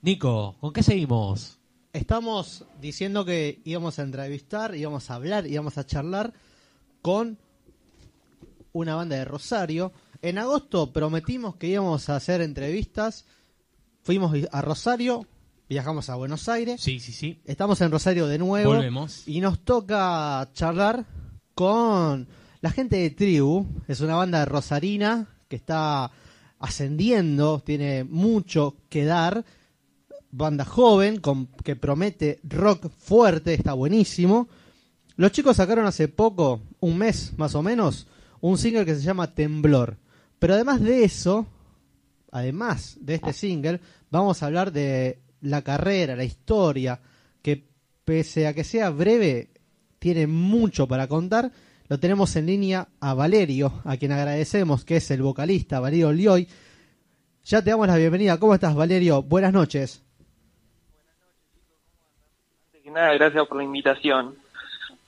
Nico, ¿con qué seguimos? Estamos diciendo que íbamos a entrevistar, íbamos a hablar, íbamos a charlar con una banda de Rosario. En agosto prometimos que íbamos a hacer entrevistas. Fuimos a Rosario, viajamos a Buenos Aires. Sí, sí, sí. Estamos en Rosario de nuevo. Volvemos. Y nos toca charlar con la gente de Tribu. Es una banda de Rosarina que está ascendiendo, tiene mucho que dar. Banda joven con, que promete rock fuerte, está buenísimo. Los chicos sacaron hace poco, un mes más o menos, un single que se llama Temblor. Pero además de eso, además de este single, vamos a hablar de la carrera, la historia, que pese a que sea breve, tiene mucho para contar. Lo tenemos en línea a Valerio, a quien agradecemos, que es el vocalista Valerio Lioy. Ya te damos la bienvenida. ¿Cómo estás, Valerio? Buenas noches. Que nada, gracias por la invitación.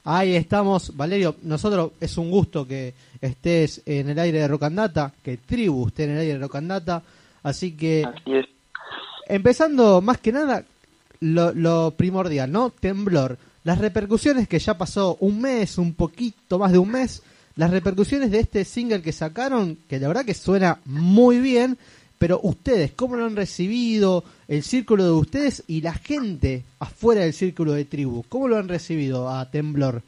Ahí estamos, Valerio. Nosotros es un gusto que estés en el aire de Rocandata, que Tribu esté en el aire de Rocandata. Así que, Así es. empezando más que nada, lo, lo primordial, ¿no? Temblor. Las repercusiones que ya pasó un mes, un poquito más de un mes, las repercusiones de este single que sacaron, que la verdad que suena muy bien, pero ustedes, ¿cómo lo han recibido? El círculo de ustedes y la gente afuera del círculo de tribu, ¿cómo lo han recibido a Temblor?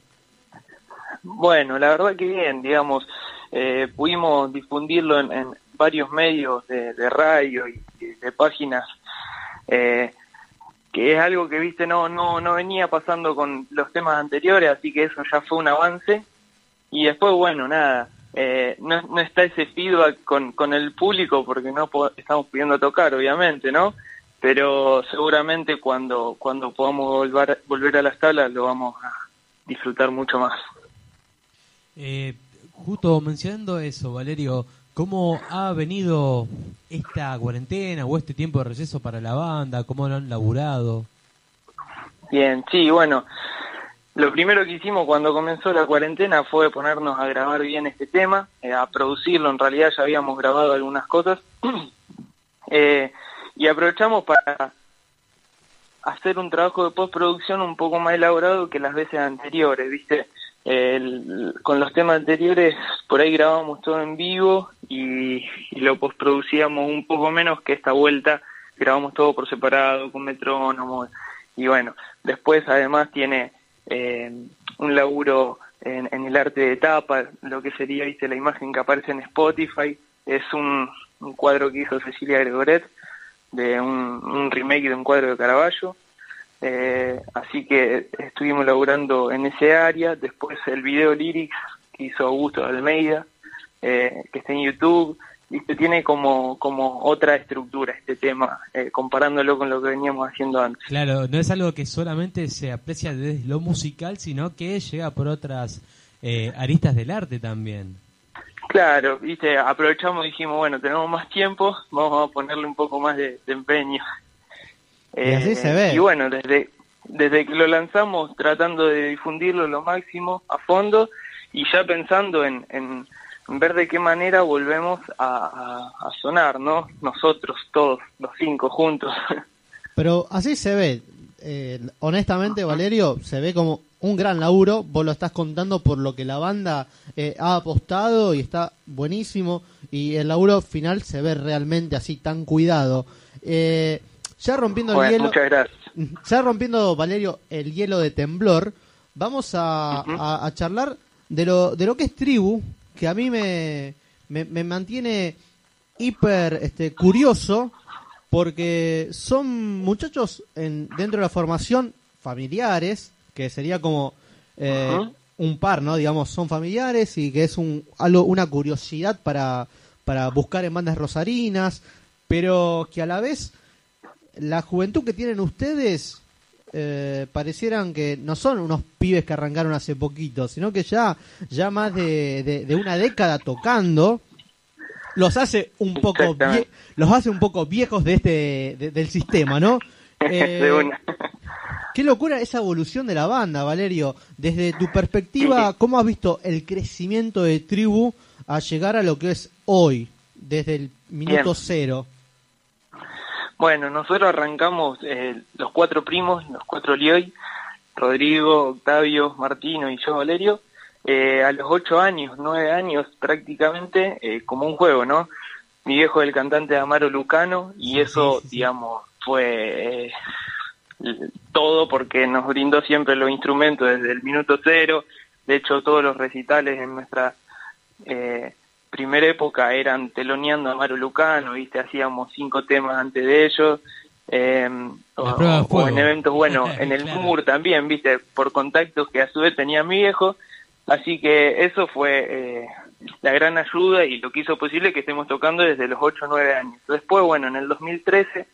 Bueno, la verdad que bien, digamos, eh, pudimos difundirlo en, varios medios de, de radio y de, de páginas, eh, que es algo que, viste, no, no, no venía pasando con los temas anteriores, así que eso ya fue un avance. Y después, bueno, nada, eh, no, no está ese feedback con, con el público porque no po- estamos pudiendo tocar, obviamente, ¿no? Pero seguramente cuando, cuando podamos volver, volver a las tablas lo vamos a disfrutar mucho más. Eh, justo mencionando eso, Valerio, ¿cómo ha venido esta cuarentena o este tiempo de receso para la banda? ¿Cómo lo han laburado? Bien, sí, bueno, lo primero que hicimos cuando comenzó la cuarentena fue ponernos a grabar bien este tema, eh, a producirlo, en realidad ya habíamos grabado algunas cosas, eh, y aprovechamos para hacer un trabajo de postproducción un poco más elaborado que las veces anteriores, ¿viste? El- con los temas anteriores por ahí grabábamos todo en vivo y, y lo postproducíamos un poco menos que esta vuelta. Grabamos todo por separado con metrónomo. Y bueno después además tiene un laburo en, en el arte de tapa lo que sería viste la imagen que aparece en Spotify es un, cuadro que hizo Cecilia Gregoret de un, un remake de un cuadro de Caravaggio eh, así que estuvimos laburando en ese área. Después el video lyrics que hizo Augusto Almeida, eh, que está en YouTube. ¿Viste? Tiene como, como otra estructura este tema, eh, comparándolo con lo que veníamos haciendo antes. Claro, no es algo que solamente se aprecia desde lo musical, sino que llega por otras eh, aristas del arte también. Claro, viste, aprovechamos y dijimos, bueno, tenemos más tiempo, vamos a ponerle un poco más de, de empeño. Y así se ve. Y bueno, desde, desde que lo lanzamos tratando de difundirlo lo máximo a fondo y ya pensando en, en, en ver de qué manera volvemos a, a, a sonar, ¿no? Nosotros, todos, los cinco juntos. Pero así se ve. Eh, honestamente, Valerio, se ve como un gran laburo. Vos lo estás contando por lo que la banda eh, ha apostado y está buenísimo. Y el laburo final se ve realmente así tan cuidado. Eh, ya rompiendo el hielo, muchas gracias. ya rompiendo Valerio el hielo de temblor, vamos a- a charlar de lo de lo que es tribu, que a mí me, me, me mantiene hiper este curioso porque son muchachos en, dentro de la formación familiares, que sería como eh, un par, ¿no? Digamos, son familiares y que es un algo una curiosidad para, para buscar en bandas rosarinas, pero que a la vez la juventud que tienen ustedes eh, parecieran que no son unos pibes que arrancaron hace poquito, sino que ya, ya más de, de- de una década tocando, los hace un poco vie- los hace un poco viejos de este de- del sistema, ¿no? Eh, De una. Qué locura esa evolución de la banda, Valerio. Desde tu perspectiva, ¿cómo has visto el crecimiento de Tribu a llegar a lo que es hoy, desde el minuto Bien. cero? Bueno, nosotros arrancamos eh, los cuatro primos, los cuatro Lioy, Rodrigo, Octavio, Martino y yo, Valerio, eh, a los ocho años, nueve años prácticamente, eh, como un juego, ¿no? Mi viejo es el cantante de Amaro Lucano y eso, digamos, fue eh, todo porque nos brindó siempre los instrumentos desde el minuto cero. De hecho, todos los recitales en nuestra eh, primera época eran teloneando a Amaro Lucano, ¿viste? Hacíamos cinco temas antes de ellos. Eh, o, o en eventos, bueno, en el claro. MUR también, ¿viste? Por contactos que a su vez tenía mi viejo. Así que eso fue eh, la gran ayuda y lo que hizo posible que estemos tocando desde los 8 o 9 años. Después, bueno, en el 2013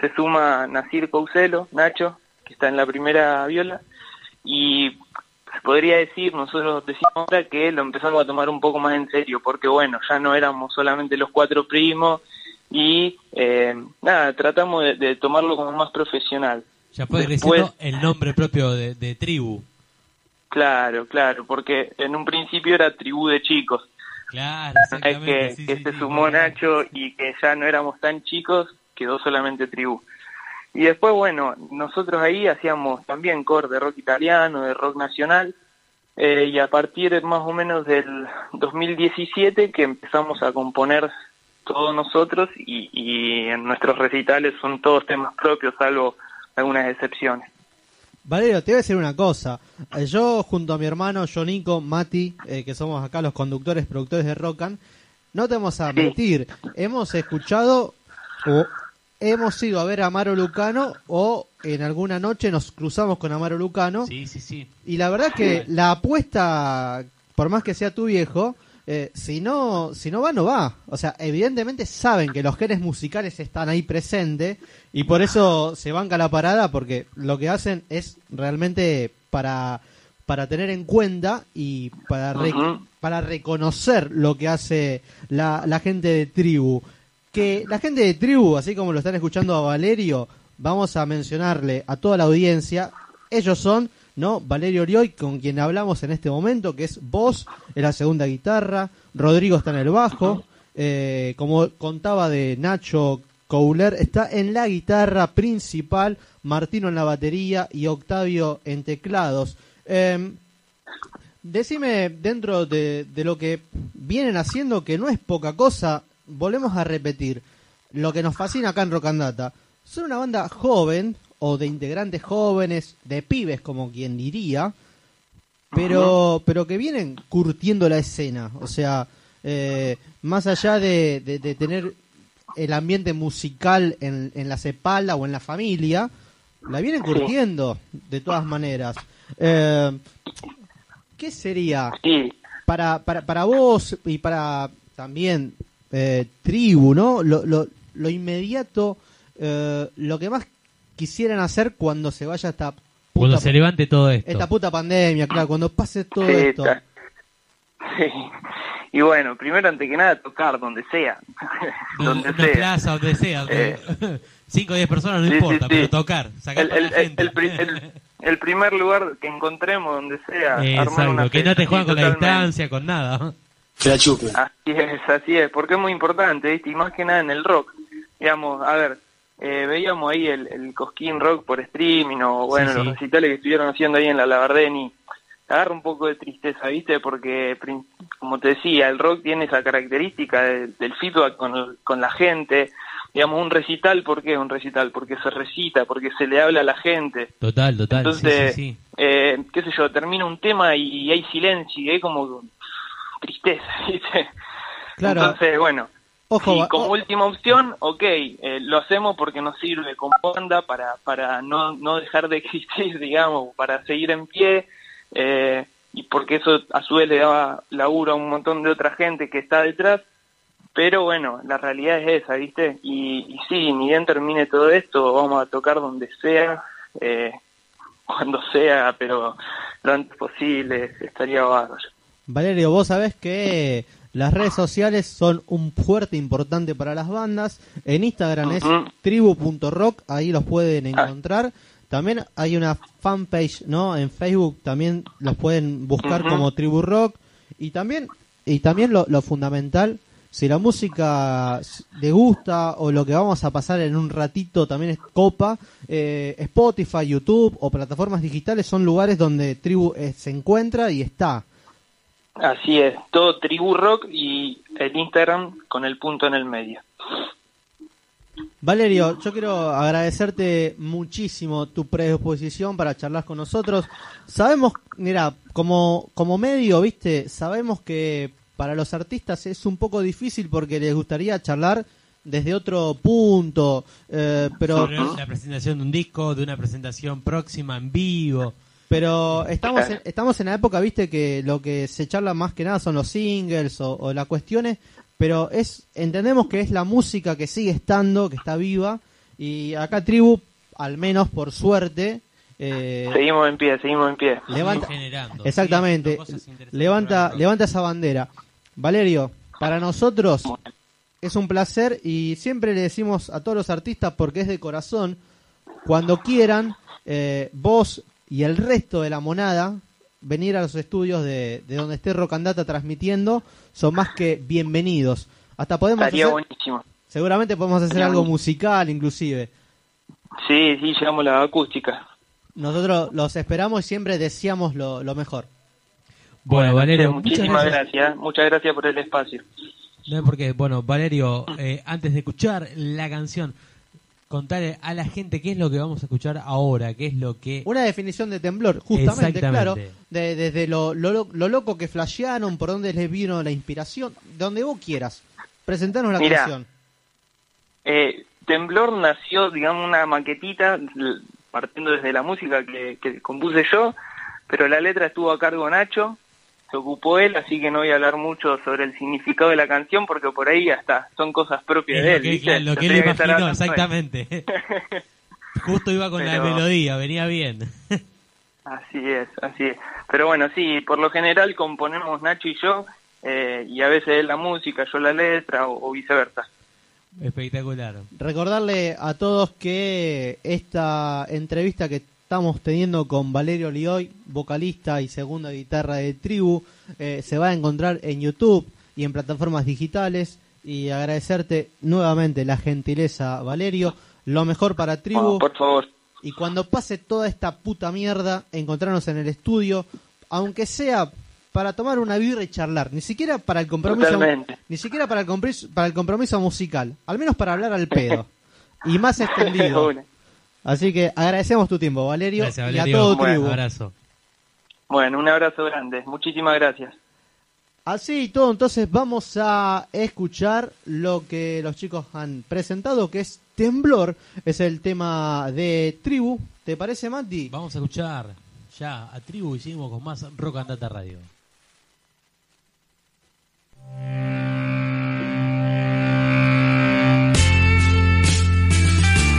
se suma Nacir Couselo, Nacho, que está en la primera viola, y podría decir, nosotros decimos ahora que lo empezamos a tomar un poco más en serio, porque bueno, ya no éramos solamente los cuatro primos y eh, nada, tratamos de, de, tomarlo como más profesional. Ya fue creciendo el nombre propio de, de tribu. Claro, claro, porque en un principio era tribu de chicos. Claro, es que, sí, que sí, se sí, sumó Nacho y que ya no éramos tan chicos, quedó solamente tribu. Y después, bueno, nosotros ahí hacíamos también core de rock italiano, de rock nacional, eh, y a partir más o menos del 2017 que empezamos a componer todos nosotros y, y en nuestros recitales son todos temas propios, salvo algunas excepciones. Valerio, te voy a decir una cosa. Eh, Yo, junto a mi hermano Jonico, Mati, eh, que somos acá los conductores, productores de Rockan, no te vamos a mentir. Hemos escuchado o hemos ido a ver a Amaro Lucano o en alguna noche nos cruzamos con Amaro Lucano. Sí, sí, sí. Y la verdad que la apuesta, por más que sea tu viejo, eh, si no si no va, no va. O sea, evidentemente saben que los genes musicales están ahí presentes y por eso se banca la parada porque lo que hacen es realmente para para tener en cuenta y para re- para reconocer lo que hace la, la gente de tribu. Que la gente de tribu, así como lo están escuchando a Valerio, vamos a mencionarle a toda la audiencia, ellos son, ¿no? Valerio Orioy, con quien hablamos en este momento, que es voz, en la segunda guitarra, Rodrigo está en el bajo, eh, como contaba de Nacho Couler, está en la guitarra principal, Martino en la batería y Octavio en teclados. Em, Decime, dentro de, de lo que vienen haciendo, que no es poca cosa, volvemos a repetir, lo que nos fascina acá en Rocandata. Son una banda joven, o de integrantes jóvenes, de pibes, como quien diría, pero, pero que vienen curtiendo la escena. O sea, eh, más allá de, de- de tener el ambiente musical en, en la cepala o en la familia, la vienen curtiendo de todas maneras. Eh, ¿Qué sería para, para, para vos y para también eh, Tribu, ¿no? Lo, lo, lo inmediato, eh, lo que más quisieran hacer cuando se vaya esta puta, Cuando se levante todo esto. esta puta pandemia, claro, cuando pase todo sí, esto. está. Sí. Y bueno, primero ante que nada tocar donde sea, donde Una sea. plaza, donde sea. Eh. 5 o 10 personas no Sí, importa, sí, sí. pero tocar, sacar El, la el, gente. el el- el primer lugar que encontremos donde sea, armar Exacto, una que no te juegan con la distancia, con nada. Que la chupen. Así es, así es, porque es muy importante, ¿viste? Y más que nada en el rock. Digamos, a ver, eh, veíamos ahí el, el Cosquín Rock por streaming o, bueno, Sí, los recitales que estuvieron haciendo ahí en la Labardeni. Agarra un poco de tristeza, ¿viste? Porque, como te decía, el rock tiene esa característica de- del feedback con, el- con la gente. Digamos, un recital, ¿por qué es un recital? Porque se recita, porque se le habla a la gente. Total, total. Entonces, sí, sí, sí. eh, qué sé yo, termina un tema y hay silencio y hay como tristeza, ¿viste? Claro. Entonces, bueno, Ojo, y va- como última opción, ok, eh, lo hacemos porque nos sirve como banda para, para no, no dejar de existir, digamos, para seguir en pie, eh, y porque eso a su vez le daba laburo a un montón de otra gente que está detrás, pero bueno, la realidad es esa, ¿viste? Y, y sí, ni bien termine todo esto, vamos a tocar donde sea, eh, cuando sea, pero lo antes posible, estaría bárbaro. Valerio, vos sabés que las redes sociales son un fuerte importante para las bandas. En Instagram es Ujú. tribu.rock, ahí los pueden encontrar. También hay una fanpage, ¿no? En Facebook también los pueden buscar como Tribu Rock. Y también, y también lo, lo fundamental, Si la música le gusta o lo que vamos a pasar en un ratito también es copa, eh, Spotify, YouTube o plataformas digitales son lugares donde Tribu eh, se encuentra y está. Así es, todo Tribu Rock y el Instagram con el punto en el medio. Valerio, yo quiero agradecerte muchísimo tu predisposición para charlar con nosotros. Sabemos, mira, como, como medio, viste, sabemos que para los artistas es un poco difícil porque les gustaría charlar desde otro punto, eh, pero... la presentación de un disco, de una presentación próxima en vivo. Pero estamos en, estamos en la época, viste, que lo que se charla más que nada son los singles o, o las cuestiones, pero es entendemos que es la música que sigue estando, que está viva y acá Tribu, al menos por suerte, eh, seguimos en pie, seguimos en pie. Levanta, exactamente, levanta, levanta esa bandera. Valerio, para nosotros es un placer y siempre le decimos a todos los artistas porque es de corazón, cuando quieran, eh, vos y el resto de la monada venir a los estudios de, de donde esté Rocandata transmitiendo son más que bienvenidos. Hasta podemos hacer, seguramente podemos hacer algo musical inclusive. Sí, sí, llevamos la acústica. Nosotros los esperamos y siempre deseamos lo, mejor. Bueno, Valerio, muchísimas gracias. Muchas gracias por el espacio. No, porque, bueno, Valerio, eh, antes de escuchar la canción, contarle a la gente qué es lo que vamos a escuchar ahora, qué es lo que... Una definición de temblor, justamente, claro, de, desde lo, lo, loco que flashearon, por dónde les vino la inspiración, donde vos quieras. Presentarnos la canción. Eh, temblor nació, digamos, una maquetita, partiendo desde la música que, que compuse yo, pero la letra estuvo a cargo Nacho, se ocupó él, así que no voy a hablar mucho sobre el significado de la canción porque por ahí hasta son cosas propias de él. Lo que, él imaginó, exactamente. Justo iba con la melodía, venía bien. así es, así es. Pero bueno, sí, por lo general componemos Nacho y yo, eh, y a veces él la música, yo la letra o viceversa. Espectacular. Recordarle a todos que esta entrevista que estamos teniendo con Valerio Lioy, vocalista y segunda guitarra de Tribu, eh, se va a encontrar en YouTube y en plataformas digitales. Y agradecerte nuevamente la gentileza, Valerio. Lo mejor para Tribu. por favor. Y cuando pase toda esta puta mierda, encontrarnos en el estudio, aunque sea para tomar una birra y charlar, ni siquiera para el compromiso, ni siquiera para el compromiso, para el compromiso musical, al menos para hablar al pedo y más extendido. Así que agradecemos tu tiempo, Valerio, y a todo tu Un abrazo. Bueno, un abrazo grande. Muchísimas gracias. Así y todo, entonces vamos a escuchar lo que los chicos han presentado, que es Temblor, es el tema de Tribu. ¿Te parece, Mati? Vamos a escuchar ya a Tribu y seguimos con más Rock and Data Radio.